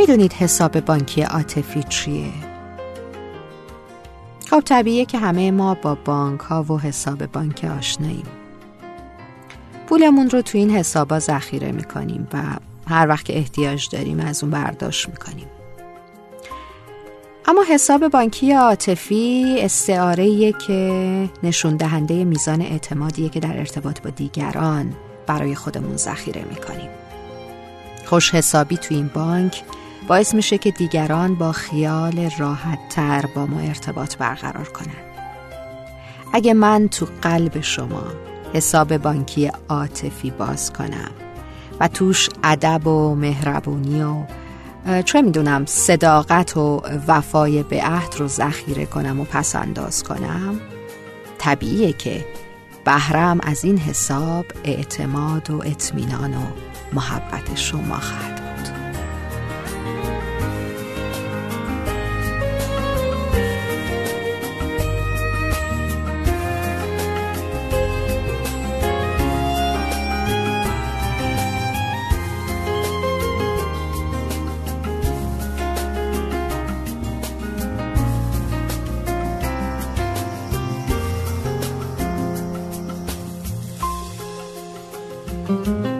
می‌دونید حساب بانکی عاطفی چیه؟ خب طبیعیه که همه ما با بانک ها و حساب بانک آشناییم. پولمون رو تو این حسابا ذخیره می‌کنیم و هر وقت که احتیاج داریم از اون برداشت می‌کنیم. اما حساب بانکی عاطفی استعاره که نشون دهنده میزان اعتمادیه که در ارتباط با دیگران برای خودمون ذخیره می‌کنیم. خوش حسابی تو این بانک باعث میشه که دیگران با خیال راحت تر با ما ارتباط برقرار کنن اگه من تو قلب شما حساب بانکی عاطفی باز کنم و توش ادب و مهربونی و چه می‌دونم صداقت و وفای به عهد رو ذخیره کنم و پس انداز کنم طبیعیه که بهرم از این حساب اعتماد و اطمینان و محبت شما خواهد Música